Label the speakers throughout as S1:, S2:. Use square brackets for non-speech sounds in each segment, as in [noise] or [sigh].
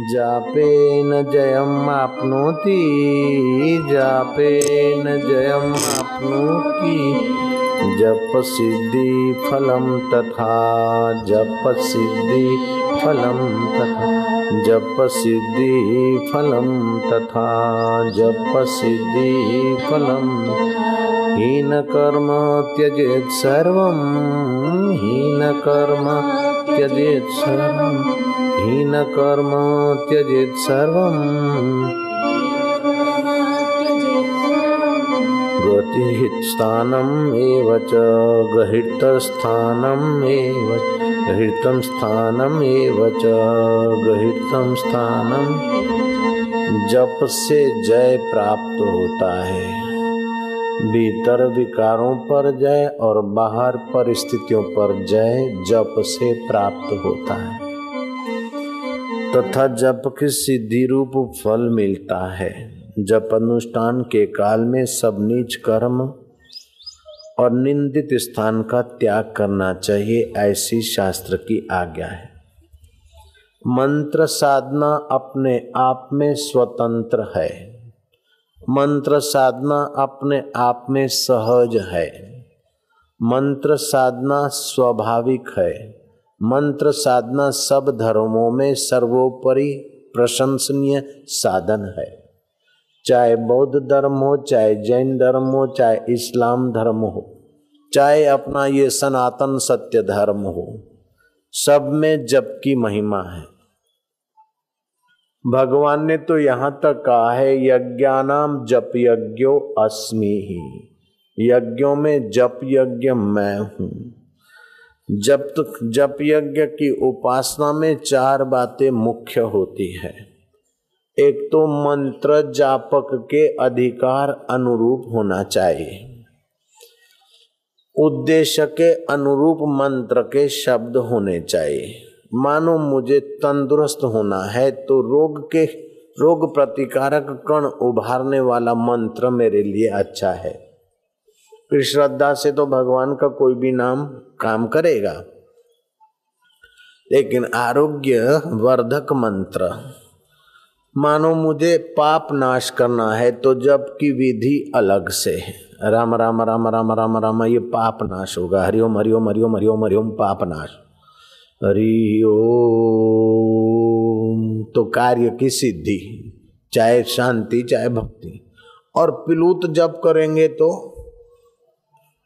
S1: जापेन जयम् आप्नोति जापेन जयम् आप्नोति, जप सिद्धि फलं तथा, जप सिद्धि फलं तथा, जप सिद्धि फलं तथा, जप सिद्धि फलं हीन कर्म त्यजेत् सर्वं, हीन कर्म त्यजेत् सर्वं। हीन कर्म त्यजेत् सर्वं गतिस्थानम् एव च स्थानम जप से जय प्राप्त होता है। भीतर विकारों पर जय और बाहर परिस्थितियों पर जय जप से प्राप्त होता है। तथा जप की सिद्धि रूप फल मिलता है। जप अनुष्ठान के काल में सब नीच कर्म और निंदित स्थान का त्याग करना चाहिए, ऐसी शास्त्र की आज्ञा है। मंत्र साधना अपने आप में स्वतंत्र है। मंत्र साधना अपने आप में सहज है। मंत्र साधना स्वाभाविक है। मंत्र साधना सब धर्मों में सर्वोपरि प्रशंसनीय साधन है। चाहे बौद्ध धर्म हो, चाहे जैन धर्म हो, चाहे इस्लाम धर्म हो, चाहे अपना ये सनातन सत्य धर्म हो, सब में जप की महिमा है। भगवान ने तो यहाँ तक कहा है, यज्ञानाम जप यज्ञो अस्मि ही, यज्ञों में जप यज्ञ मैं हूँ। जब तक जप यज्ञ की उपासना में चार बातें मुख्य होती है। एक तो मंत्र जापक के अधिकार अनुरूप होना चाहिए। उद्देश्य के अनुरूप मंत्र के शब्द होने चाहिए। मानो मुझे तंदुरुस्त होना है तो रोग के रोग प्रतिकारक कण उभारने वाला मंत्र मेरे लिए अच्छा है। फिर श्रद्धा से तो भगवान का कोई भी नाम काम करेगा। लेकिन आरोग्य वर्धक मंत्र, मानो मुझे पाप नाश करना है तो जब की विधि अलग से है। राम राम राम राम राम राम, ये पाप नाश होगा। हरिओम हरिओम हरिओम हरिओम हरिओम, पाप नाश। हरि ओम तो कार्य की सिद्धि, चाहे शांति, चाहे भक्ति। और पिलूत जब करेंगे तो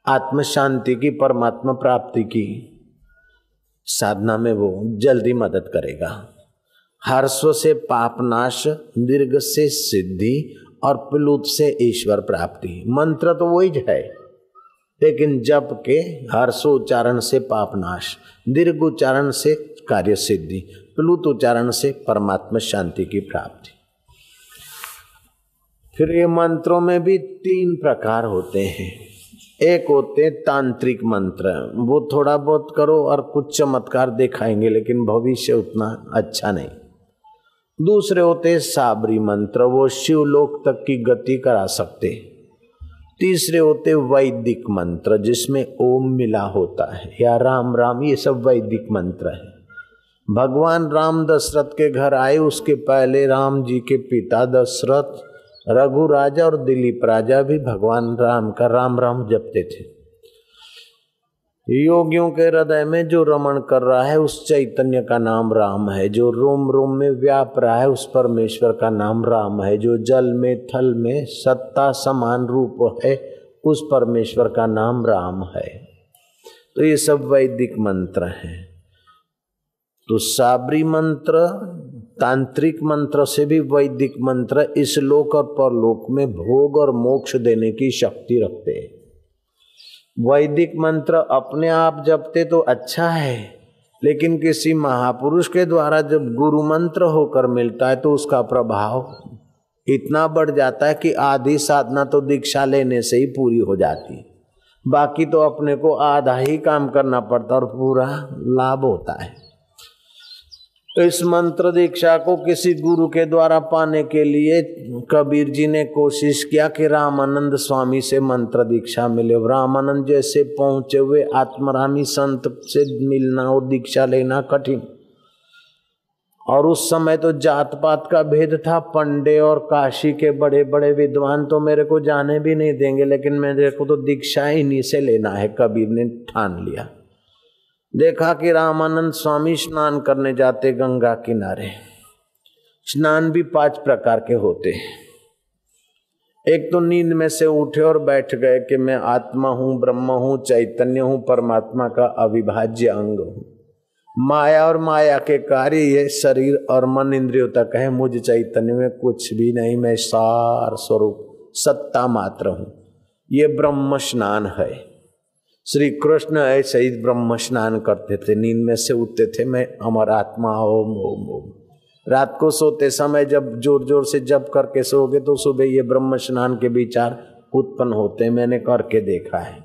S1: आत्म शांति की, परमात्मा प्राप्ति की साधना में वो जल्दी मदद करेगा। हर्स्व से पाप नाश, दीर्घ से सिद्धि और प्लुत से ईश्वर प्राप्ति। मंत्र तो वही है। लेकिन जप के हर्षोच्चारण से पाप नाश, दीर्घ उच्चारण से कार्य सिद्धि, प्लुत उच्चारण से परमात्मा शांति की प्राप्ति। फिर ये मंत्रों में भी तीन प्रकार होते हैं। एक होते तांत्रिक मंत्र। वो थोड़ा बहुत करो और कुछ चमत्कार दिखाएँगे, लेकिन भविष्य उतना अच्छा नहीं। दूसरे होते साबरी मंत्र, वो शिवलोक तक की गति करा सकते। तीसरे होते वैदिक मंत्र, जिसमें ओम मिला होता है, या राम राम, ये सब वैदिक मंत्र है। भगवान राम दशरथ के घर आए, उसके पहले राम जी के पिता दशरथ रघु राजा और दिलीप राजा भी भगवान राम का राम राम जपते थे। योगियों के हृदय में जो रमण कर रहा है, उस चैतन्य का नाम राम है। जो रोम रोम में व्याप रहा है, उस परमेश्वर का नाम राम है। जो जल में, थल में सत्ता समान रूप है, उस परमेश्वर का नाम राम है। तो ये सब वैदिक मंत्र हैं। तो साबरी मंत्र तांत्रिक मंत्र से भी वैदिक मंत्र इस लोक और परलोक में भोग और मोक्ष देने की शक्ति रखते हैं। वैदिक मंत्र अपने आप जपते तो अच्छा है, लेकिन किसी महापुरुष के द्वारा जब गुरु मंत्र होकर मिलता है तो उसका प्रभाव इतना बढ़ जाता है कि आधी साधना तो दीक्षा लेने से ही पूरी हो जाती है। बाकी तो अपने को आधा ही काम करना पड़ता और पूरा लाभ होता है। इस मंत्र दीक्षा को किसी गुरु के द्वारा पाने के लिए कबीर जी ने कोशिश किया कि रामानंद स्वामी से मंत्र दीक्षा मिले। रामानंद जैसे पहुँचे हुए आत्मरामी संत से मिलना और दीक्षा लेना कठिन। और उस समय तो जात पात का भेद था। पंडे और काशी के बड़े बड़े विद्वान तो मेरे को जाने भी नहीं देंगे, लेकिन मेरे को तो दीक्षा इन्हीं से लेना है। कबीर ने ठान लिया। देखा कि रामानंद स्वामी स्नान करने जाते गंगा किनारे। स्नान भी पाँच प्रकार के होते हैं। एक तो नींद में से उठे और बैठ गए कि मैं आत्मा हूँ, ब्रह्म हूँ, चैतन्य हूँ, परमात्मा का अविभाज्य अंग हूँ। माया और माया के कार्य ये शरीर और मन इंद्रियों तक है। मुझ चैतन्य में कुछ भी नहीं, मैं सार स्वरूप, सत्ता मात्र हूँ। ये ब्रह्म स्नान है। श्री कृष्ण ऐसे ही ब्रह्म स्नान करते थे, नींद में से उठते थे, मैं अमर आत्मा, ओम ओम ओम। रात को सोते समय जब ज़ोर ज़ोर से जप करके सोगे तो सुबह ये ब्रह्म स्नान के विचार उत्पन्न होते मैंने करके देखा है।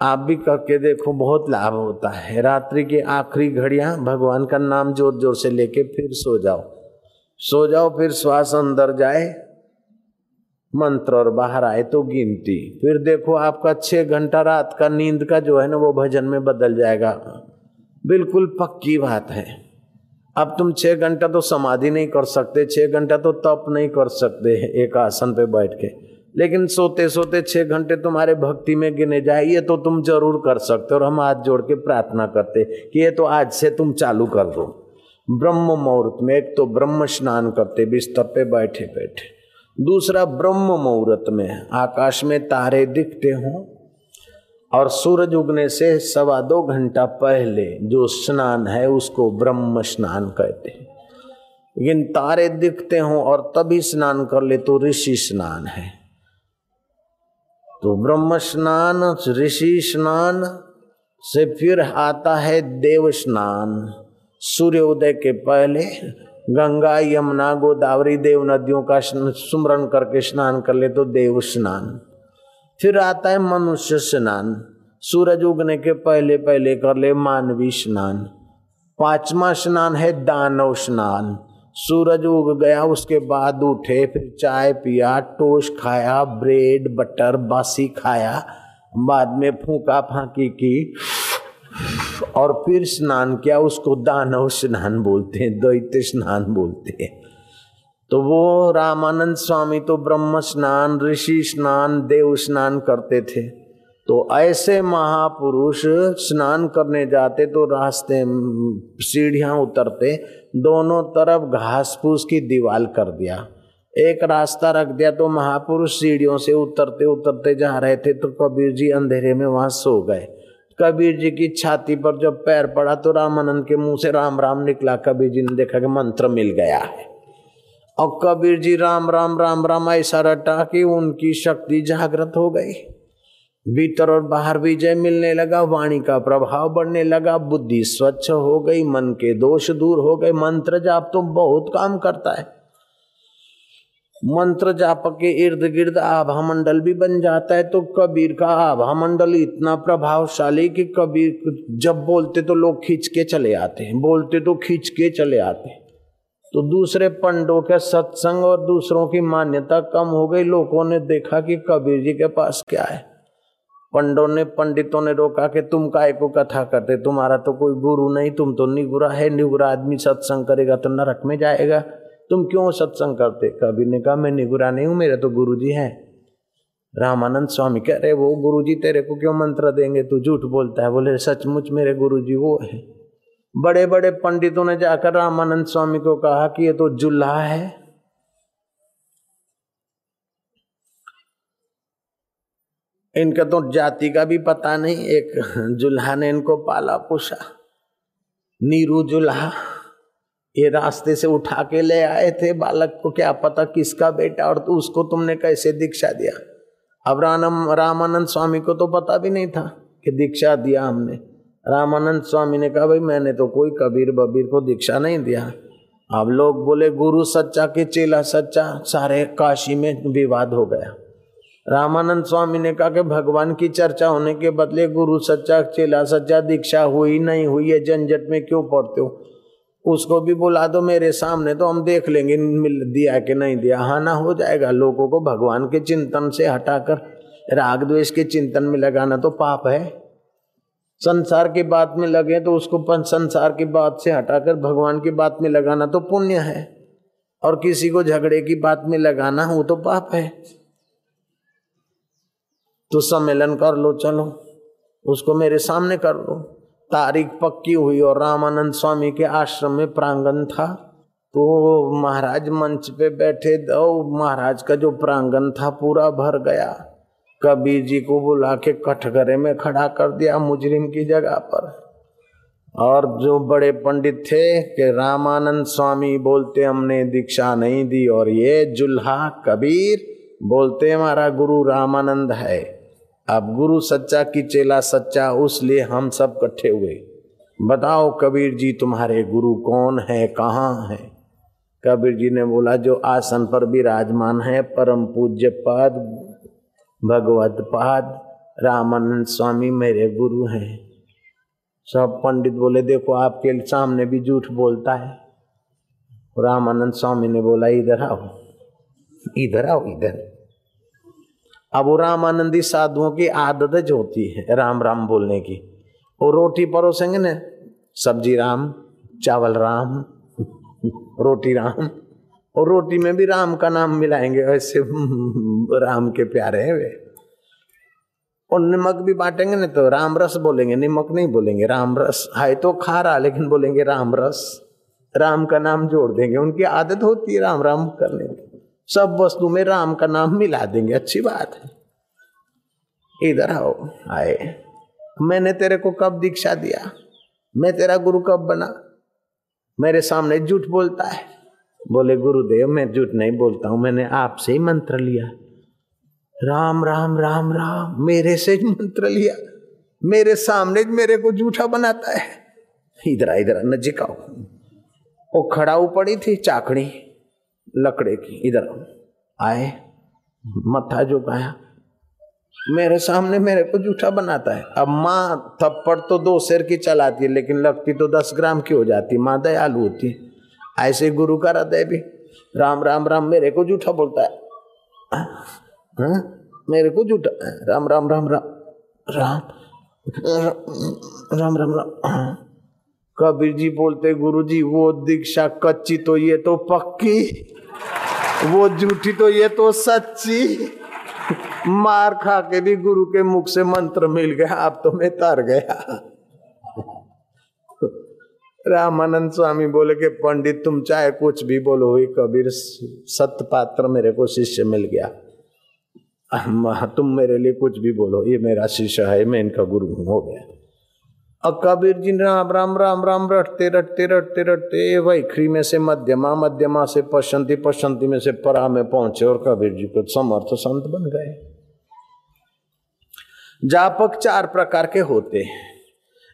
S1: आप भी करके देखो, बहुत लाभ होता है। रात्रि की आखिरी घड़ियाँ, भगवान का नाम ज़ोर ज़ोर से लेके फिर सो जाओ। सो जाओ, फिर श्वास अंदर जाए मंत्र और बाहर आए तो गिनती। फिर देखो आपका छह घंटा रात का नींद का जो है ना वो भजन में बदल जाएगा। बिल्कुल पक्की बात है। अब तुम छह घंटा तो समाधि नहीं कर सकते, छह घंटा तो तप नहीं कर सकते एक आसन पे बैठ के। लेकिन सोते सोते छह घंटे तुम्हारे भक्ति में गिने जाए, ये तो तुम ज़रूर कर सकते और हम हाथ जोड़ के प्रार्थना करते कि ये तो आज से तुम चालू कर दो। ब्रह्म मुहूर्त में एक तो ब्रह्म स्नान करते, बिस्तर पे बैठे बैठे दूसरा ब्रह्म मुहूर्त में आकाश में तारे दिखते हों और सूरज उगने से सवा दो घंटा पहले जो स्नान है उसको ब्रह्म स्नान कहते हैं। लेकिन तारे दिखते हों और तभी स्नान कर ले तो ऋषि स्नान है। तो ब्रह्म स्नान, ऋषि स्नान से फिर आता है देव स्नान। सूर्य उदय के पहले गंगा, यमुना, गोदावरी, देव नदियों का सुमरण करके स्नान कर ले तो देव स्नान। फिर आता है मनुष्य स्नान। सूरज उगने के पहले पहले कर ले मानवी स्नान। पांचवा स्नान है दानव स्नान। सूरज उग गया, उसके बाद उठे, फिर चाय पिया, टोस्ट खाया, ब्रेड, बटर, बासी खाया। बाद में फूका फांकी की। और फिर स्नान किया, उसको दानव स्नान बोलते हैं, द्वैत स्नान बोलते हैं। तो वो रामानंद स्वामी तो ब्रह्म स्नान, ऋषि स्नान, देव स्नान करते थे। तो ऐसे महापुरुष स्नान करने जाते तो रास्ते सीढ़ियाँ उतरते, दोनों तरफ़ घास फूस की दीवार कर दिया। एक रास्ता रख दिया तो महापुरुष सीढ़ियों से उतरते उतरते जा रहे थे तो कबीर जी अंधेरे में वहाँ सो गए। कबीर जी की छाती पर जब पैर पड़ा तो रामानंद के मुँह से राम राम निकला। कबीर जी ने देखा कि मंत्र मिल गया है। और कबीर जी राम राम राम राम ऐसा रटा कि उनकी शक्ति जागृत हो गई। भीतर और बाहर विजय मिलने लगा, वाणी का प्रभाव बढ़ने लगा, बुद्धि स्वच्छ हो गई, मन के दोष दूर हो गए। मंत्र जाप तो बहुत काम करता है। मंत्र जाप के इर्द गिर्द आभा मंडल भी बन जाता है तो कबीर का आभा मंडल इतना प्रभावशाली कि कबीर जब बोलते तो लोग खींच के चले आते हैं, बोलते तो खींच के चले आते हैं। तो दूसरे पंडों के सत्संग और दूसरों की मान्यता कम हो गई, लोगों ने देखा कि कबीर जी के पास क्या है। पंडों ने, पंडितों ने रोका कि तुम काय को कथा करते, तुम्हारा तो कोई गुरु नहीं, तुम तो निगुरा है, निगुरा आदमी सत्संग करेगा तो नरक में जाएगा। तुम क्यों सत्संग करते? कबीर ने कहा मैं निगुरा नहीं हूँ, मेरे तो गुरु जी है। रामानंद स्वामी कह रहे, वो गुरु जी तेरे को क्यों मंत्र देंगे? तू झूठ बोलता है। बोले, सचमुच मेरे गुरु जी वो है। बड़े बड़े पंडितों ने जाकर रामानंद स्वामी को कहा कि ये तो जुल्हा है। इनका तो जाति का भी पता नहीं, एक जुल्हा ने इनको पाला पोषा नीरू जुल्हा। ये रास्ते से उठा के ले आए थे बालक को, क्या पता किसका बेटा और तो उसको तुमने कैसे दीक्षा दिया? अब रानम, रामानंद स्वामी को तो पता भी नहीं था कि दीक्षा दिया हमने। रामानंद स्वामी ने कहा, भाई, मैंने तो कोई कबीर बबीर को दीक्षा नहीं दिया। अब लोग बोले, गुरु सच्चा के चेला सच्चा? सारे काशी में विवाद हो गया। रामानंद स्वामी ने कहा कि भगवान की चर्चा होने के बदले गुरु सच्चा, चेला सच्चा, दीक्षा हुई नहीं हुई है झंझट में क्यों पढ़ते हो? उसको भी बुला दो मेरे सामने तो हम देख लेंगे मिल दिया कि नहीं दिया। हाँ ना हो जाएगा। लोगों को भगवान के चिंतन से हटाकर, राग द्वेष के चिंतन में लगाना तो पाप है। संसार की बात में लगे तो उसको संसार की बात से हटाकर भगवान की बात में लगाना तो पुण्य है। और किसी को झगड़े की बात में लगाना वो तो पाप है। तो सम्मेलन कर लो, चलो। उसको मेरे सामने कर लो। तारीख पक्की हुई और रामानंद स्वामी के आश्रम में प्रांगण था। तो महाराज मंच पे बैठे दो महाराज का जो प्रांगण था पूरा भर गया। कबीर जी को बुला के कठघरे में खड़ा कर दिया मुजरिम की जगह पर। और जो बड़े पंडित थे कि रामानंद स्वामी बोलते, हमने दीक्षा नहीं दी और ये जुल्हा कबीर बोलते, हमारा गुरु रामानंद है। अब गुरु सच्चा की चेला सच्चा उस लिए हम सब इकट्ठे हुए। बताओ कबीर जी, तुम्हारे गुरु कौन है, कहाँ है? कबीर जी ने बोला, जो आसन पर विराजमान है, परम पूज्य पद, भगवत पद, रामानंद स्वामी मेरे गुरु हैं। सब पंडित बोले, देखो आपके सामने भी झूठ बोलता है। रामानंद स्वामी ने बोला, इधर आओ इधर आओ, इधर। अब वो रामानंदी साधुओं की आदत जो होती है, राम राम बोलने की, वो रोटी परोसेंगे ना, सब्ज़ी राम, चावल राम, रोटी राम, और रोटी में भी राम का नाम मिलाएँगे, ऐसे राम के प्यारे हैं वे। और नमक भी बांटेंगे ना तो राम रस बोलेंगे, नमक नहीं बोलेंगे, राम रस है तो खा रहा लेकिन बोलेंगे राम रस, राम का नाम जोड़ देंगे, उनकी आदत होती है राम राम करने की। सब वस्तु में राम का नाम मिला देंगे। अच्छी बात है। इधर आओ, आए। मैंने तेरे को कब दीक्षा दिया? मैं तेरा गुरु कब बना? मेरे सामने झूठ बोलता है। बोले, गुरुदेव, मैं झूठ नहीं बोलता हूँ, मैंने आपसे ही मंत्र लिया। राम राम राम राम, मेरे से मंत्र लिया। मेरे सामने मेरे को झूठा बनाता है। इधर इधर नजीक आओ। वो खड़ाऊ पड़ी थी, चाकड़ी। लकड़े की, इधर। आए, मत्था पाया मेरे सामने मेरे को जूठा बनाता है। अब माँ, थप्पड़ तो दो शेर की चलाती है, लेकिन लगती तो दस ग्राम की हो जाती। माँ दयालु होती है। ऐसे गुरु का हृदय भी। राम राम राम, मेरे को जूठा बोलता है। हा? मेरे को जूठा। राम राम राम राम राम राम राम राम। कबीर जी बोलते गुरु जी वो दीक्षा कच्ची तो ये तो पक्की। वो झूठी तो ये तो सच्ची। मार खा के भी गुरु के मुख से मंत्र मिल गया, अब तो मैं तर गया। रामानंद स्वामी बोले कि, पंडित, तुम चाहे कुछ भी बोलो हुई कबीर सत्य पात्र मेरे को शिष्य मिल गया। तुम मेरे लिए कुछ भी बोलो, ये मेरा शिष्य है, मैं इनका गुरु हूँ, हो गया। अब कबीर जी, राम राम राम राम, रटते रटते रटते रटते, वैखरी में से मध्यमा मध्यमा से पशंति पशंति में से परा में पहुँचे और कबीर जी को समर्थ संत बन गए। जापक चार प्रकार के होते हैं।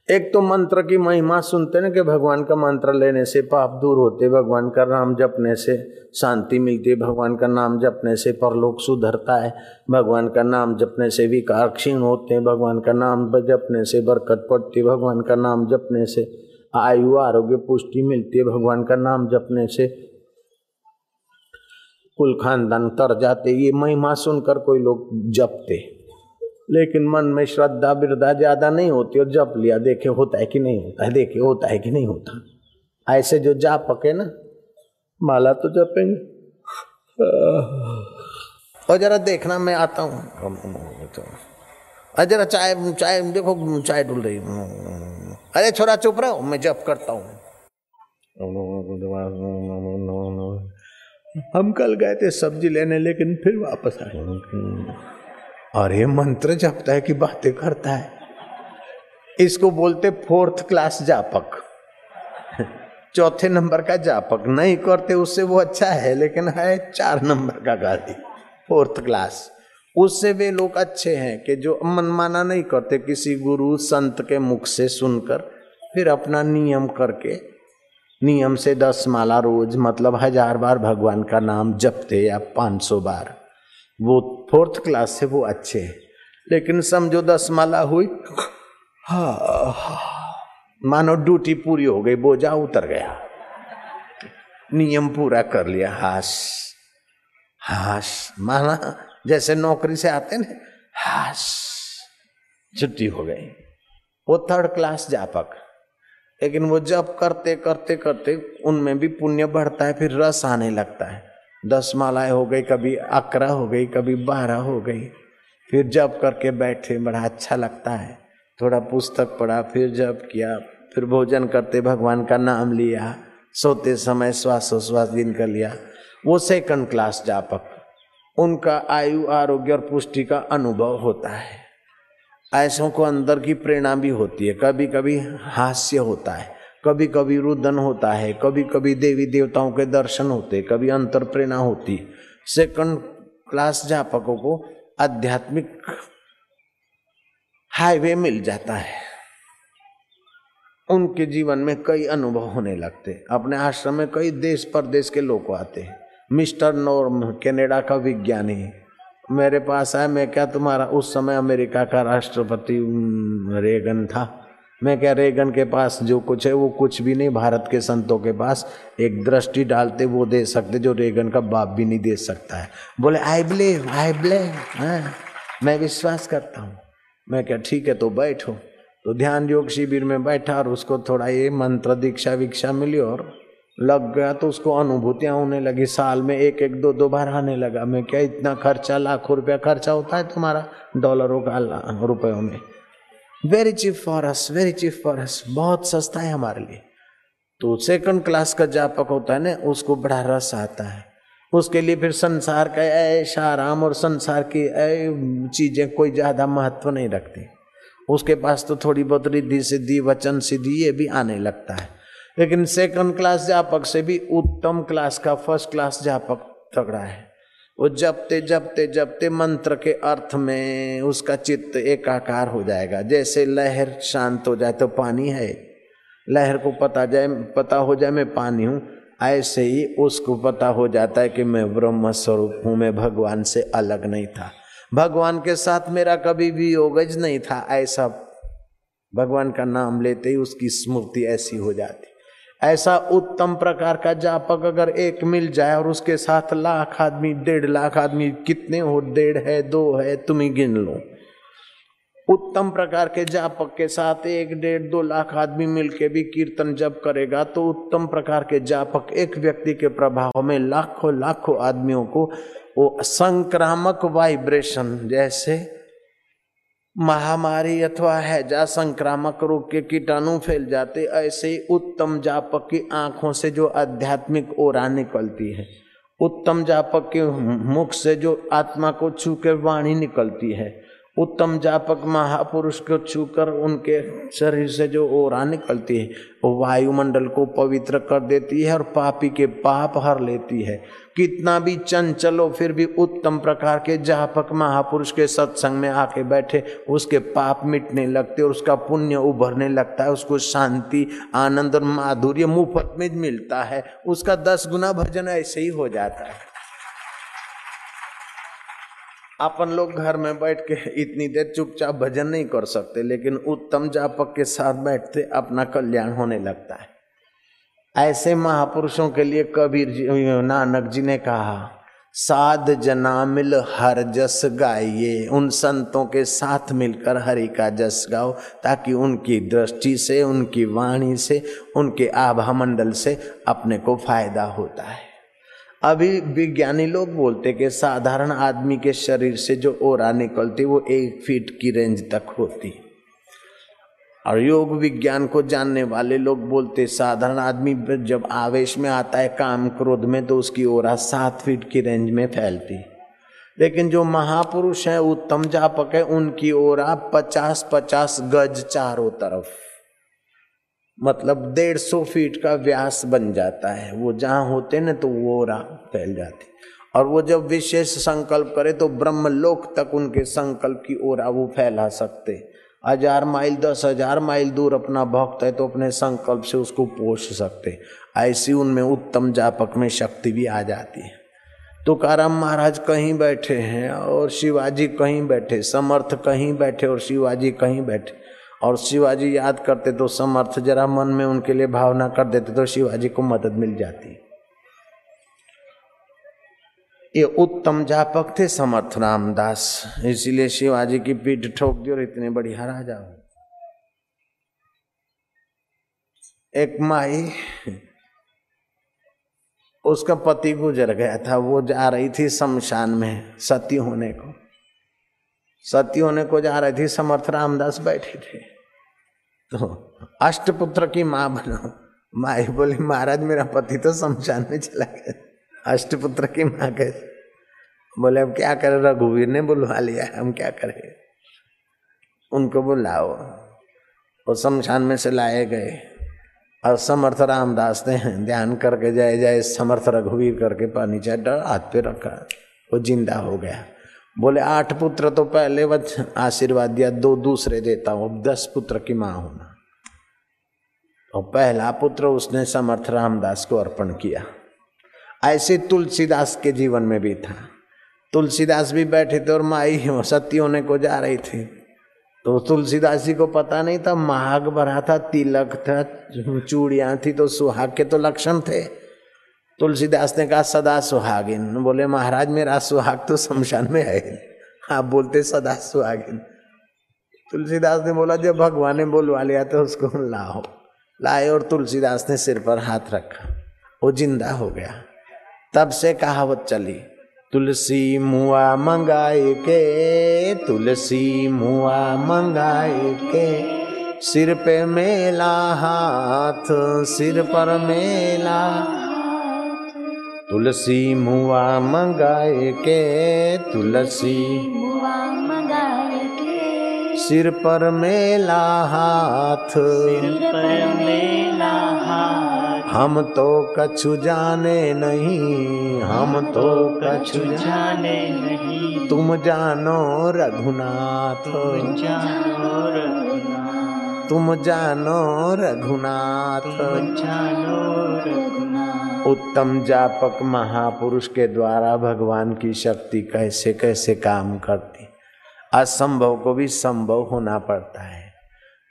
S1: एक तो मंत्र की महिमा सुनते ना कि भगवान का मंत्र लेने से पाप दूर होते, भगवान का नाम जपने से शांति मिलती है भगवान का नाम जपने से परलोक सुधरता है, भगवान का नाम जपने से विकार क्षीण होते हैं, भगवान का नाम जपने से बरकत पड़ती है भगवान का नाम जपने से आयु, आरोग्य, पुष्टि मिलती है, भगवान का नाम जपने से कुल खानदान तर जाते, ये महिमा सुनकर कोई लोग जपते। लेकिन मन में श्रद्धा बिरधा ज़्यादा नहीं होती और जप लिया। देखे, होता है कि नहीं होता है? देखे, होता है कि नहीं होता? ऐसे जो जा पके ना, माला तो जपेंगे। और जरा देखना, मैं आता हूँ। तो जरा चाय चाय, देखो, चाय डुल रही अरे छोरा, चुप रहो, मैं जप करता हूँ। हम कल गए थे सब्ज़ी लेने, लेकिन फिर वापस आए। और ये मंत्र जपता है कि बातें करता है। इसको बोलते फोर्थ क्लास जापक। [laughs] चौथे नंबर का जापक। नहीं करते उससे वो अच्छा है, लेकिन है चार नंबर का गाली। Fourth class. उससे वे लोग अच्छे हैं कि जो मनमाना नहीं करते किसी गुरु, संत के मुख से सुनकर, फिर अपना नियम करके, नियम से दस माला रोज मतलब हज़ार बार भगवान का नाम जपते या पाँच सौ बार। वो फोर्थ क्लास से वो अच्छे हैं। लेकिन समझो दस माला हुई, हा, मानो ड्यूटी पूरी हो गई, बोझा उतर गया। नियम पूरा कर लिया हास हास माना जैसे नौकरी से आते ना हास छुट्टी हो गई। वो थर्ड क्लास जापक, लेकिन वो जब करते करते करते उनमें भी पुण्य बढ़ता है, फिर रस आने लगता है। दस मालाएँ हो गई, कभी अकरा हो गई, कभी बारह हो गई। फिर जब करके बैठे, बड़ा अच्छा लगता है। थोड़ा पुस्तक पढ़ा, फिर जब किया, फिर भोजन करते, भगवान का नाम लिया, सोते समय श्वासोश्वास दिन कर लिया। वो सेकंड क्लास जापक। उनका आयु, आरोग्य और पुष्टि का अनुभव होता है। ऐसों को अंदर की प्रेरणा भी होती है। कभी कभी हास्य होता है। कभी कभी रुदन होता है कभी कभी देवी देवताओं के दर्शन होते, कभी अंतर प्रेरणा होती। सेकंड क्लास जापकों को आध्यात्मिक हाईवे मिल जाता है। उनके जीवन में कई अनुभव होने लगते अपने आश्रम में कई देश परदेश के लोग आते हैं। मिस्टर नॉर्म, कनाडा का विज्ञानी। मेरे पास आया मैं क्या तुम्हारा, उस समय अमेरिका का राष्ट्रपति रेगन था? मैं क्या रेगन के पास जो कुछ है, वो कुछ भी नहीं, भारत के संतों के पास एक दृष्टि डालते, वो दे सकते, जो रेगन का बाप भी नहीं दे सकता है। बोले आई बिलीव आई बिलीव मैं विश्वास करता हूँ। मैं क्या, ठीक है तो बैठो। तो ध्यान योग शिविर में बैठा और उसको थोड़ा ये मंत्र, दीक्षा, विक्षा मिली और लग गया तो उसको अनुभूतियाँ होने लगी। साल में एक एक दो दो बार आने लगा। मैं क्या, इतना खर्चा, लाखों रुपया खर्चा होता है तुम्हारा, डॉलरों का, रुपयों में? Very cheap for us very cheap for us, बहुत सस्ता है हमारे लिए। तो सेकंड क्लास का जापक होता है ना, उसको बड़ा रस आता है। उसके लिए फिर संसार का ऐशा आराम और संसार की चीज़ें कोई ज़्यादा महत्व नहीं रखती। उसके पास तो थोड़ी बहुत रिद्धि सिद्धि, वचन सिद्धि, ये भी आने लगता है। लेकिन सेकंड क्लास जापक से भी उत्तम क्लास का फ़र्स्ट क्लास जापक तगड़ा है। वो जपते जपते जपते मंत्र के अर्थ में उसका चित्त एकाकार हो जाएगा। जैसे लहर शांत हो जाए तो पानी है। लहर को पता जाए, पता हो जाए मैं पानी हूँ। ऐसे ही उसको पता हो जाता है कि मैं ब्रह्म स्वरूप हूँ, मैं भगवान से अलग नहीं था। भगवान के साथ मेरा कभी भी योगज नहीं था, ऐसा। भगवान का नाम लेते ही उसकी स्मृति ऐसी हो जाती। ऐसा उत्तम प्रकार का जापक अगर एक मिल जाए और उसके साथ लाख आदमी, डेढ़ लाख आदमी, कितने हो, डेढ़ है, दो है, तुम ही गिन लो। उत्तम प्रकार के जापक के साथ एक, डेढ़, दो लाख आदमी मिलके भी कीर्तन जब करेगा तो उत्तम प्रकार के जापक एक व्यक्ति के प्रभाव में लाखों लाखों आदमियों को वो संक्रामक वाइब्रेशन, जैसे महामारी अथवा हैजा संक्रामक रोग के कीटाणु फैल जाते, ऐसे उत्तम जापक की आँखों से जो आध्यात्मिक ओरा निकलती है। उत्तम जापक के मुख से जो आत्मा को छू के वाणी निकलती है। उत्तम जापक महापुरुष को छूकर उनके शरीर से जो ओरा निकलती है, वो वायुमंडल को पवित्र कर देती है और पापी के पाप हर लेती है। कितना भी चंचल हो फिर भी उत्तम प्रकार के जापक महापुरुष के सत्संग में आके बैठे, उसके पाप मिटने लगते और उसका पुण्य उभरने लगता है, उसको शांति, आनंद और माधुर्य मुफ़्त में मिलता है। उसका दस गुना भजन ऐसे ही हो जाता है। अपन लोग घर में बैठ के इतनी देर चुपचाप भजन नहीं कर सकते, लेकिन उत्तम जापक के साथ बैठते अपना कल्याण होने लगता है। ऐसे महापुरुषों के लिए कबीर जी, नानक जी ने कहा, साध जना मिल हर जस गाइए, उन संतों के साथ मिलकर हरि का जस गाओ, ताकि उनकी दृष्टि से, उनकी वाणी से, उनके आभा मंडल से अपने को फ़ायदा होता है। अभी विज्ञानी लोग बोलते कि साधारण आदमी के शरीर से जो ओरा निकलती, वो एक फीट की रेंज तक होती। और योग विज्ञान को जानने वाले लोग बोलते, साधारण आदमी जब आवेश में आता है, काम क्रोध में तो उसकी ओरा सात फीट की रेंज में फैलती। लेकिन जो महापुरुष है, उत्तम जापक है, उनकी ओरा पचास पचास गज चारों तरफ़। मतलब डेढ़ सौ फीट का व्यास बन जाता है। वो जहाँ होते ना तो वो राह फैल जाती और वो जब विशेष संकल्प करे तो ब्रह्म लोक तक उनके संकल्प की ओर वो फैला सकते हज़ार माइल, दस हज़ार माइल दूर अपना भक्त है तो अपने संकल्प से उसको पोष सकते ऐसी उनमें उत्तम जापक में शक्ति भी आ जाती है। तुकाराम महाराज कहीं बैठे हैं और शिवाजी कहीं बैठे, समर्थ कहीं बैठे और शिवाजी कहीं बैठे। और शिवाजी याद करते तो समर्थ जरा मन में उनके लिए भावना कर देते तो शिवाजी को मदद मिल जाती। ये उत्तम जापक थे समर्थ रामदास, इसीलिए शिवाजी की पीठ ठोक दी और इतने बढ़िया राजा हो। एक माई, उसका पति गुजर गया था, वो जा रही थी शमशान में सती होने को। सती होने को जा रही थी, समर्थ रामदास बैठे थे। तो अष्टपुत्र की माँ बनो। माई बोली, महाराज, मेरा पति तो शमशान में चला गया। अष्टपुत्र की माँ कैसे? बोले, अब क्या करे, रघुवीर ने बुलवा लिया हम क्या करें? उनको बुलाओ। वो शमशान में से लाए गए। और समर्थ रामदास ने ध्यान करके जाए जाए समर्थ रघुवीर करके पानी डर हाथ पे रखा। वो ज़िंदा हो गया। बोले, आठ पुत्र तो पहले वह आशीर्वाद दिया, दो दूसरे देता हूँ, अब दस पुत्र की माँ होना और पहला पुत्र उसने समर्थ रामदास को अर्पण किया। ऐसे तुलसीदास के जीवन में भी था। तुलसीदास भी बैठे थे और माई सती होने को जा रही थी। तो तुलसीदास जी को पता नहीं था महाग भरा था, तिलक था, चूड़िया थी तो सुहाग के तो लक्षण थे। तुलसीदास ने कहा, सदा सुहागिन. बोले, महाराज, मेरा सुहाग तो शमशान में है आप बोलते, सदा सुहागिन. तुलसीदास ने बोला, जब भगवान ने बोलवा लिया तो उसको लाओ। लाए और तुलसीदास ने सिर पर हाथ रखा। वो ज़िंदा हो गया। तब से कहावत चली, तुलसी मुआ मंगाए के, तुलसी मुआ मंगाए के, सिर पे मेला हाथ, सिर पर मेला तुलसी मुआ मंगाए के तुलसी मुआ मंगाए के। सिर पर मेला हाथ। सिर पर मेला हाथ। हम तो कछु जाने नहीं हम तो कछु जाने नहीं। तुम जानो रघुनाथ। तुम जानो रघुनाथ। तुम जानो रघुनाथ। जानो रघुनाथ। उत्तम जापक महापुरुष के द्वारा भगवान की शक्ति कैसे कैसे काम करती। असंभव को भी संभव होना पड़ता है।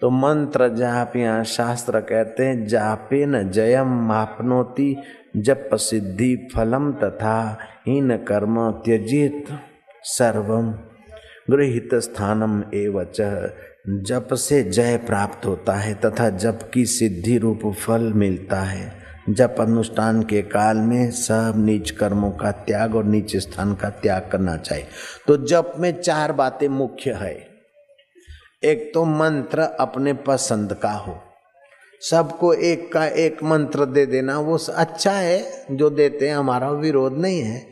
S1: तो मंत्र जाप यहाँ शास्त्र कहते हैं, जापे न जयम मापनोति, जप सिद्धि फलम तथा हीन कर्म त्यजित सर्वम। गृहित स्थानम एवच, जप से जय प्राप्त होता है तथा जप की सिद्धि रूप फल मिलता है। जप अनुष्ठान के काल में सब नीच कर्मों का त्याग और नीच स्थान का त्याग करना चाहिए तो जप में चार बातें मुख्य है। एक तो मंत्र अपने पसंद का हो। सबको एक का एक मंत्र दे देना, वो अच्छा है, जो देते हैं हमारा विरोध नहीं है।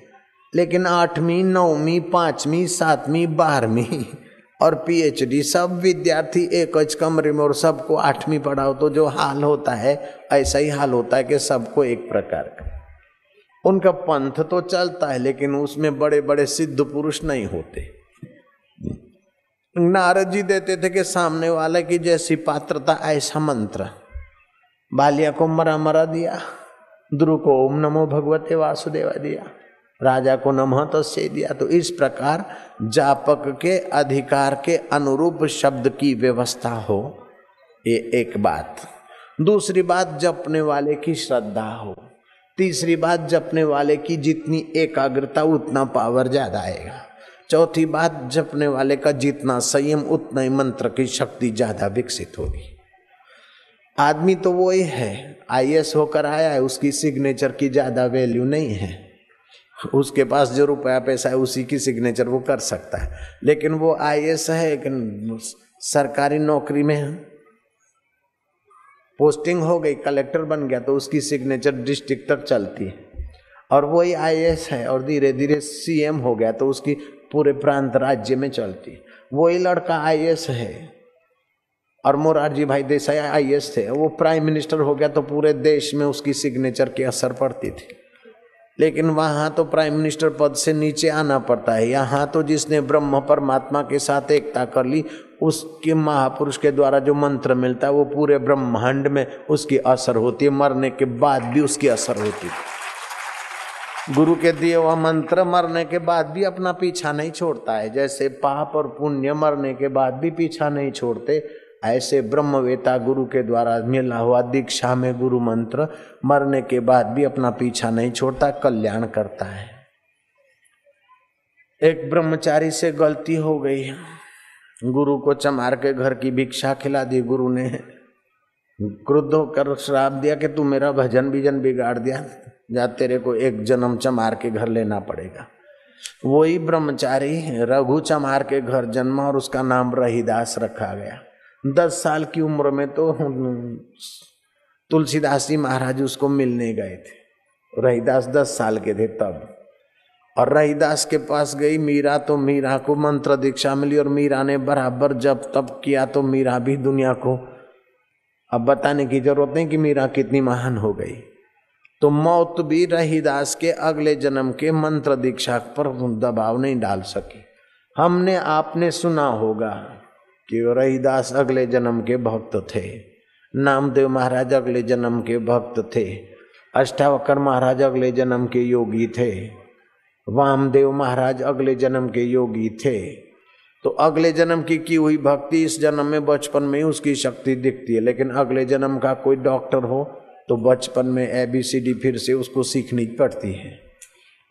S1: लेकिन आठवीं, नौवीं, पांचवीं, सातवीं, बारहवीं और पीएचडी सब विद्यार्थी एक कमरे में और सबको आठवीं पढ़ाओ तो जो हाल होता है, ऐसा ही हाल होता है कि सबको एक प्रकार का। उनका पंथ तो चलता है, लेकिन उसमें बड़े बड़े सिद्ध पुरुष नहीं होते। नारद जी देते थे कि सामने वाले की जैसी पात्रता, ऐसा मंत्र। बालिया को मरा मरा दिया ध्रुव को ओम नमो भगवते वासुदेवा दिया। राजा को नमः तो से दिया। तो इस प्रकार जापक के अधिकार के अनुरूप शब्द की व्यवस्था हो, ये एक बात। दूसरी बात, जपने वाले की श्रद्धा हो। तीसरी बात, जपने वाले की जितनी एकाग्रता, उतना पावर ज़्यादा आएगा। चौथी बात, जपने वाले का जितना संयम, उतना ही मंत्र की शक्ति ज़्यादा विकसित होगी। आदमी तो वो ही है। आई होकर आया है, उसकी सिग्नेचर की ज़्यादा वैल्यू नहीं है। उसके पास जो रुपया पैसा है, उसी की सिग्नेचर वो कर सकता है। लेकिन वो आईएएस है, लेकिन सरकारी नौकरी में है। पोस्टिंग हो गई कलेक्टर बन गया तो उसकी सिग्नेचर डिस्ट्रिक्ट तक चलती है। और वही आईएएस है, और धीरे धीरे सीएम हो गया तो उसकी पूरे प्रांत राज्य में चलती वही लड़का आईएएस है, और मोरारजी भाई देसाई आईएएस थे, वो प्राइम मिनिस्टर हो गया तो पूरे देश में उसकी सिग्नेचर की असर पड़ती थी। लेकिन वहाँ तो प्राइम मिनिस्टर पद से नीचे आना पड़ता है। यहाँ तो जिसने ब्रह्म परमात्मा के साथ एकता कर ली, उसके महापुरुष के द्वारा जो मंत्र मिलता है, वो पूरे ब्रह्मांड में उसकी असर होती है। मरने के बाद भी उसकी असर होती है। गुरु के दिए हुआ मंत्र मरने के बाद भी अपना पीछा नहीं छोड़ता है। जैसे पाप और पुण्य मरने के बाद भी पीछा नहीं छोड़ते। ऐसे ब्रह्मवेता गुरु के द्वारा मिला हुआ दीक्षा में गुरु मंत्र मरने के बाद भी अपना पीछा नहीं छोड़ता, कल्याण करता है। एक ब्रह्मचारी से गलती हो गई। गुरु को चमार के घर की भिक्षा खिला दी गुरु ने। क्रुद्ध होकर श्राप दिया कि तू मेरा भजन भीजन बिगाड़ दिया, जा तेरे को एक जन्म चमार के घर लेना पड़ेगा। वही ब्रह्मचारी रघु चमार के घर जन्मा और उसका नाम रहीदास रखा गया। दस साल की उम्र में तो तुलसीदास जी महाराज उसको मिलने गए थे। रहीदास दस साल के थे तब। और रहीदास के पास गई, मीरा तो मीरा को मंत्र दीक्षा मिली और मीरा ने बराबर जब तब किया तो मीरा भी दुनिया को अब बताने की ज़रूरत नहीं कि मीरा कितनी महान हो गई। तो मौत भी रहीदास के अगले जन्म के मंत्र दीक्षा पर दबाव नहीं डाल सकी। हमने आपने सुना होगा कि रहीदास अगले जन्म के भक्त थे। नामदेव महाराज अगले जन्म के भक्त थे। अष्टावकर महाराज अगले जन्म के योगी थे। वामदेव महाराज अगले जन्म के योगी थे। तो अगले जन्म की की हुई भक्ति इस जन्म में बचपन में ही उसकी शक्ति दिखती है। लेकिन अगले जन्म का कोई डॉक्टर हो तो बचपन में ए बी सी डी फिर से उसको सीखनी पड़ती है।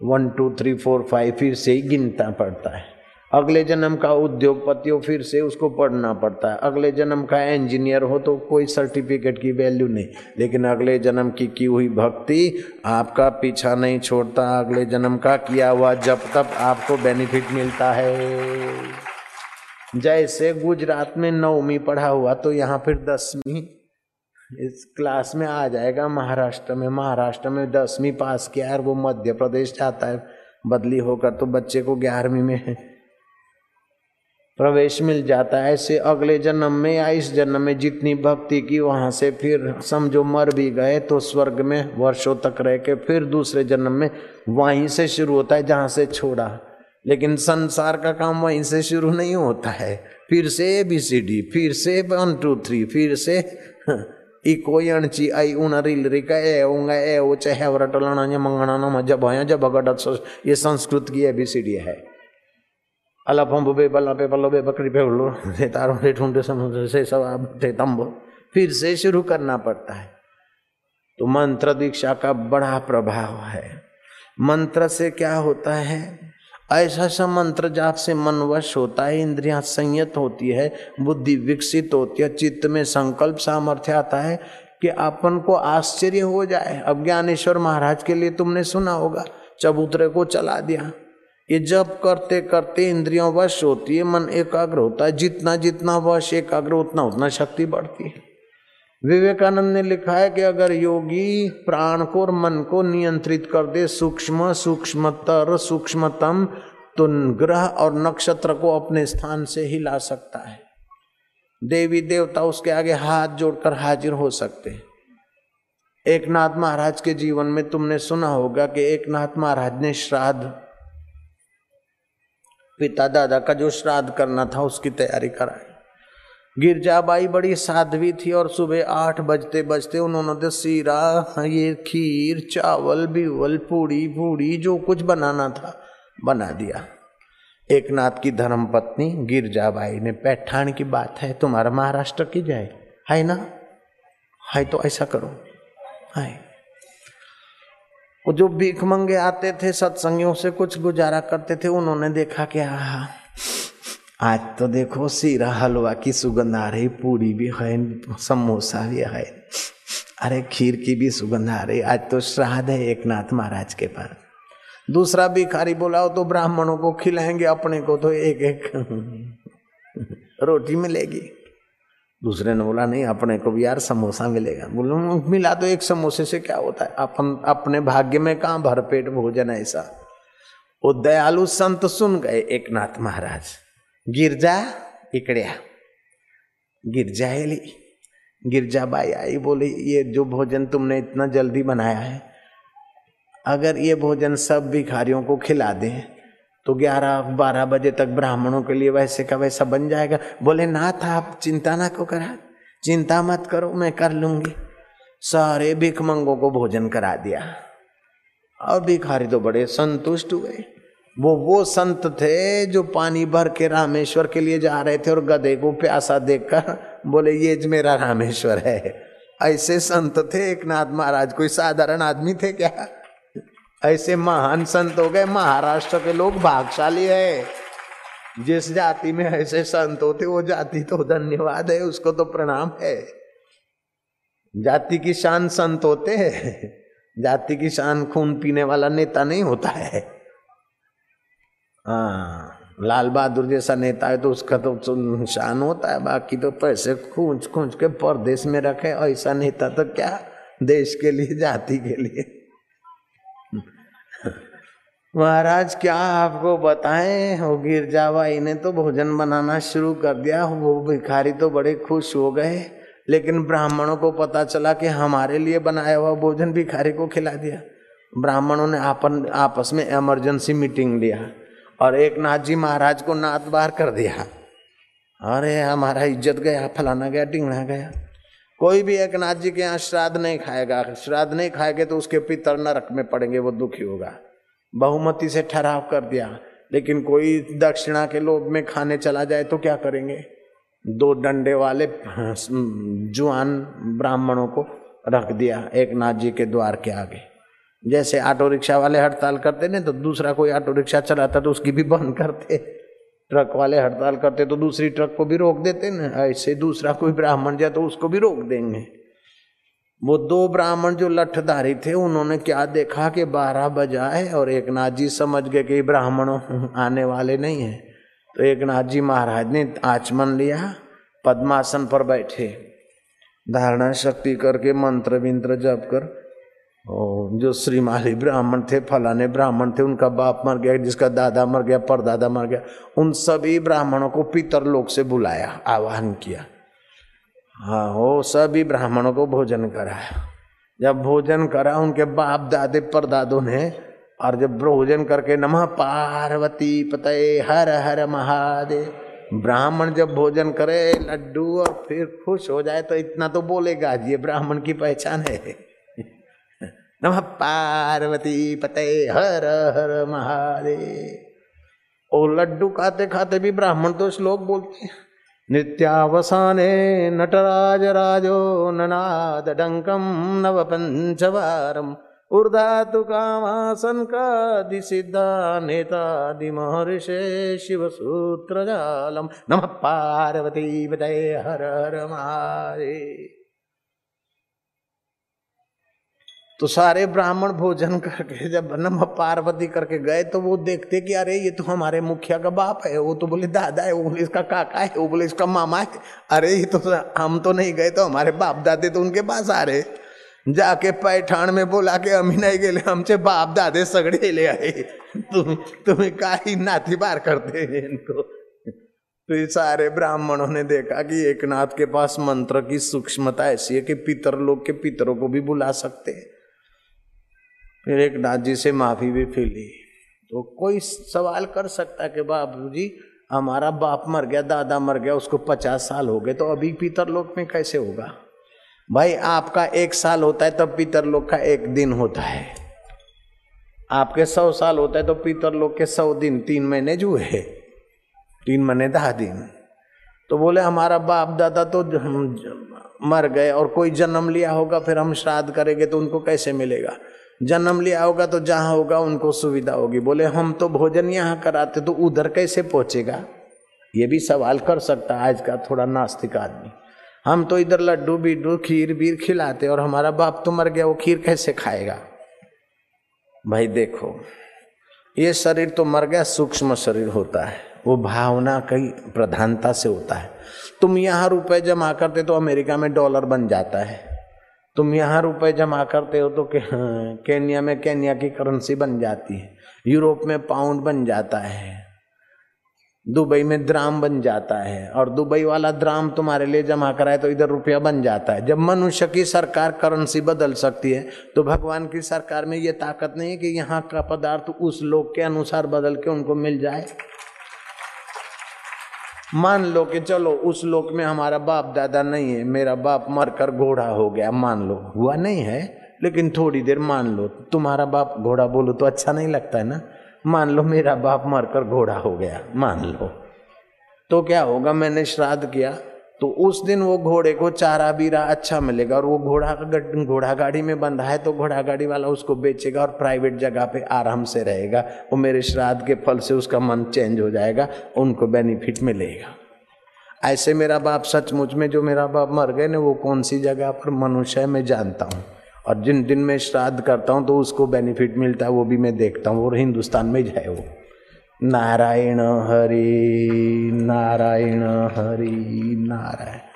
S1: One, two, three, four, five, फिर से ही गिनता पड़ता है। अगले जन्म का उद्योगपति हो, फिर से उसको पढ़ना पड़ता है। अगले जन्म का इंजीनियर हो तो कोई सर्टिफिकेट की वैल्यू नहीं। लेकिन अगले जन्म की की हुई भक्ति आपका पीछा नहीं छोड़ता। अगले जन्म का किया हुआ जब तब आपको बेनिफिट मिलता है। जैसे गुजरात में नौवीं पढ़ा हुआ तो यहाँ फिर दसवीं इस क्लास में आ जाएगा महाराष्ट्र में। महाराष्ट्र में दसवीं पास किया और वो मध्य प्रदेश जाता है। बदली होकर तो बच्चे को ग्यारहवीं में प्रवेश मिल जाता है। ऐसे अगले जन्म में या इस जन्म में जितनी भक्ति की वहाँ से फिर समझो मर भी गए तो स्वर्ग में वर्षों तक रह के फिर दूसरे जन्म में वहीं से शुरू होता है जहाँ से छोड़ा। लेकिन संसार का काम वहीं से शुरू नहीं होता है। फिर से ए बी सी डी फिर से वन, टू, थ्री, फिर से [laughs] इको अणची आई उन रिल, रिका, ए उंगा ए उचे है वरटलाना मंगना नम, जब जब ये संस्कृत की ए बी सी डी है। अला बे बल्ला पे पल्लो बे बकरी पे उल्लू से तारों से ठूंठे समुद्र से सब थे तम्बो फिर से शुरू करना पड़ता है। तो मंत्र दीक्षा का बड़ा प्रभाव है। मंत्र से क्या होता है? ऐसा सा मंत्र जाप से मन वश होता है, इंद्रियाँ संयत होती है, बुद्धि विकसित होती है, चित्त में संकल्प सामर्थ्य आता है कि अपन को आश्चर्य हो जाए। अब ज्ञानेश्वर महाराज के लिए तुमने सुना होगा, चबूतरे को चला दिया। ये जब करते करते इंद्रियों वश होती है, मन एकाग्र होता है। जितना जितना वश एकाग्र उतना उतना शक्ति बढ़ती है। विवेकानंद ने लिखा है कि अगर योगी प्राण को और मन को नियंत्रित कर दे, सूक्ष्म, सूक्ष्मतर, सूक्ष्मतम तो ग्रह और नक्षत्र को अपने स्थान से हिला सकता है। देवी देवता उसके आगे हाथ जोड़कर हाजिर हो सकते एक नाथ महाराज के जीवन में तुमने सुना होगा कि एक नाथ महाराज ने श्राद्ध पिता दादा का जो श्राद्ध करना था उसकी तैयारी कराई। गिरजाबाई बड़ी साध्वी थी और सुबह आठ बजते बजते उन्होंने तो सीरा, ये खीर, चावल, बिवल, पूड़ी पूड़ी जो कुछ बनाना था, बना दिया। एक नाथ की धर्म पत्नी गिरजाबाई ने, पैठान की बात है, तुम्हारा महाराष्ट्र की जाए है ना? है तो ऐसा करो। है। वो जो भीख मंगे आते थे, सत्संगियों से कुछ गुजारा करते थे, उन्होंने देखा कि हा आज तो देखो सीरा हलवा की सुगंध आ रही, पूरी भी है, समोसा भी है। अरे, खीर की भी सुगंध आ रही, आज तो श्राद्ध है एक नाथ महाराज के पास। दूसरा भिखारी बोलाओ तो ब्राह्मणों को खिलाएँगे, अपने को तो एक एक रोटी मिलेगी। दूसरे ने बोला, नहीं, अपने को भी यार समोसा मिलेगा। बोलो, मिला तो एक समोसे से क्या होता है? अपन अपने भाग्य में कहा भरपेट भोजन ऐसा? वो दयालु संत सुन गए, एक नाथ महाराज, गिरजा, इकड़िया। गिरजा ली गिरजा बाई आई, बोली, ये जो भोजन तुमने इतना जल्दी बनाया है, अगर ये भोजन सब भिखारियों को खिला दें तो ग्यारह, बारह बजे तक ब्राह्मणों के लिए वैसे का वैसा बन जाएगा। बोले ना था आप चिंता ना को करा, चिंता मत करो, मैं कर लूँगी। सारे भिखमंगों को भोजन करा दिया। और भिखारी तो बड़े संतुष्ट हुए। वो वो संत थे जो पानी भर के रामेश्वर के लिए जा रहे थे और गधे को प्यासा देखकर बोले, ये मेरा रामेश्वर है। ऐसे संत थे, एक नाथ महाराज, कोई साधारण आदमी थे क्या? ऐसे महान संत हो गए। महाराष्ट्र के लोग भागशाली है। जिस जाति में ऐसे संत होते, वो जाति तो धन्यवाद है, उसको तो प्रणाम है। जाति की शान संत होते हैं। जाति की शान खून पीने वाला नेता नहीं होता है। हाँ लाल बहादुर जैसा नेता है तो उसका तो शान होता है। बाकी तो पैसे खूंच खूंच के परदेश में रखे, ऐसा नेता तो क्या? देश के लिए, जाति के लिए। महाराज, क्या आपको बताएँ? वो गिरजा भाई ने तो भोजन बनाना शुरू कर दिया। वो भिखारी तो बड़े खुश हो गए। लेकिन ब्राह्मणों को पता चला कि हमारे लिए बनाया हुआ भोजन भिखारी को खिला दिया। ब्राह्मणों ने आपन, आपस में इमरजेंसी मीटिंग लिया और एक नाथ जी महाराज को नाथ बार कर दिया। अरे, हमारा इज़्ज़त गया, फलाना गया टिंगना गया। कोई भी एक नाथ जी के यहाँ श्राद्ध नहीं खाएगा। श्राद्ध नहीं खाएँगे तो उसके पितर नरक में पड़ेंगे, वो दुखी होगा। बहुमति से ठहराव कर दिया। लेकिन कोई दक्षिणा के लोभ में खाने चला जाए तो क्या करेंगे? दो डंडे वाले जुआन ब्राह्मणों को रख दिया एक नाथ जी के द्वार के आगे। जैसे ऑटो रिक्शा वाले हड़ताल करते ना तो दूसरा कोई ऑटो रिक्शा चलाता तो उसकी भी बंद करते। ट्रक वाले हड़ताल करते तो दूसरी ट्रक को भी रोक देते ना, ऐसे दूसरा कोई ब्राह्मण जाए तो उसको भी रोक देंगे। वो दो ब्राह्मण जो लठधारी थे, उन्होंने क्या देखा कि बारह बजा है और एक नाथ जी समझ गए कि ब्राह्मणों आने वाले नहीं हैं। तो एक नाथ जी महाराज ने आचमन लिया, पद्मासन पर बैठे। धारणा शक्ति करके मंत्र विंत्र जप कर, और जो श्रीमाली ब्राह्मण थे, फलाने ब्राह्मण थे, उनका बाप मर गया, जिसका दादा मर गया, परदादा मर गया, उन सभी ब्राह्मणों को पितर लोक से बुलाया आह्वान किया। हाँ वो सभी ब्राह्मणों को भोजन कराया जब भोजन करा, उनके बाप दादे, परदादों ने, और जब भोजन करके नमः पार्वती पते हर हर महादेव। ब्राह्मण जब भोजन करे, लड्डू, और फिर खुश हो जाए तो इतना तो बोलेगा ये ब्राह्मण की पहचान है। नमः पार्वती पते हर हर महादेव। और लड्डू खाते खाते भी ब्राह्मण तो श्लोक बोलते हैं। नित्यावसाने नटराजराजो ननादडङ्कं नवपञ्चवारम् ऊर्धातु कामासन का दिसिद्धा नेतादि महर्षे शिव सूत्र जालम नम पार्वती विदय हर हर मारे तो सारे ब्राह्मण भोजन करके जब नम पार्वती करके गए तो वो देखते कि अरे, ये तो हमारे मुखिया का बाप है। वो तो बोले, दादा है, वो बोले, इसका काका है, वो बोले, इसका मामा है। अरे, ये तो हम तो नहीं गए तो हमारे बाप दादे तो उनके पास आ रहे। जाके पैठान में बोला के अमी नहीं गेले हमसे बाप दादे सगड़े ले आए। तुम तुम्हें का ही नाती बार करते हैं इनको। तो सारे ब्राह्मणों ने देखा कि एक नाथ के पास मंत्र की सूक्ष्मता ऐसी है कि पितर लोग के पितरों को भी बुला सकते फिर एक नाथ जी से माफ़ी भी फिर ली। तो कोई सवाल कर सकता कि बाबू जी, हमारा बाप मर गया, दादा मर गया, उसको पचास साल हो गए तो अभी पितर लोक में कैसे होगा? भाई, आपका एक साल होता है, तब पितर लोग का एक दिन होता है। आपके सौ साल होता है तो पितर लोग के सौ दिन, तीन महीने जो है तीन महीने दह दिन। तो बोले, हमारा बाप, दादा तो मर गए, और कोई जन्म लिया होगा, फिर हम श्राद्ध करेंगे तो उनको कैसे मिलेगा? जन्म लिया होगा तो जहाँ होगा उनको सुविधा होगी। बोले, हम तो भोजन यहाँ कराते तो उधर कैसे पहुंचेगा? ये भी सवाल कर सकता आज का थोड़ा नास्तिक आदमी। हम तो इधर लड्डू, बिड्डू, खीर, बीर खिलाते और हमारा बाप तो मर गया, वो खीर कैसे खाएगा? भाई देखो, ये शरीर तो मर गया, सूक्ष्म शरीर होता है। वो भावना कई प्रधानता से होता है। तुम यहाँ रुपए जमा करते तो अमेरिका में डॉलर बन जाता है। तुम यहाँ रुपए जमा करते हो तो केन्या में केन्या की करेंसी बन जाती है। यूरोप में पाउंड बन जाता है। दुबई में द्राम बन जाता है। और दुबई वाला द्राम तुम्हारे लिए जमा कराए तो इधर रुपया बन जाता है। जब मनुष्य की सरकार करेंसी बदल सकती है तो भगवान की सरकार में ये ताकत नहीं है कि यहाँ का पदार्थ उस लोग के अनुसार बदल के उनको मिल जाए। मान लो कि चलो, उस लोक में हमारा बाप दादा नहीं है, मेरा बाप मरकर घोड़ा हो गया, मान लो। हुआ नहीं है, लेकिन थोड़ी देर मान लो, तुम्हारा बाप घोड़ा बोलो तो अच्छा नहीं लगता है ना? मान लो मेरा बाप मरकर घोड़ा हो गया, मान लो। तो क्या होगा? मैंने श्राद्ध किया तो उस दिन वो घोड़े को चारा बीरा अच्छा मिलेगा और वो घोड़ा घोड़ा गाड़ी में बंधा है तो घोड़ा गाड़ी वाला उसको बेचेगा और प्राइवेट जगह पे आराम से रहेगा। वो मेरे श्राद्ध के फल से उसका मन चेंज हो जाएगा, उनको बेनिफिट मिलेगा। ऐसे मेरा बाप सचमुच में, जो मेरा बाप मर गए ना, वो कौन सी जगह पर मनुष्य है, मैं जानता हूँ। और जिन दिन में श्राद्ध करता हूँ तो उसको बेनिफिट मिलता है, वो भी मैं देखता हूँ और हिंदुस्तान में है वो। नारायण हरि नारायण हरि नारायण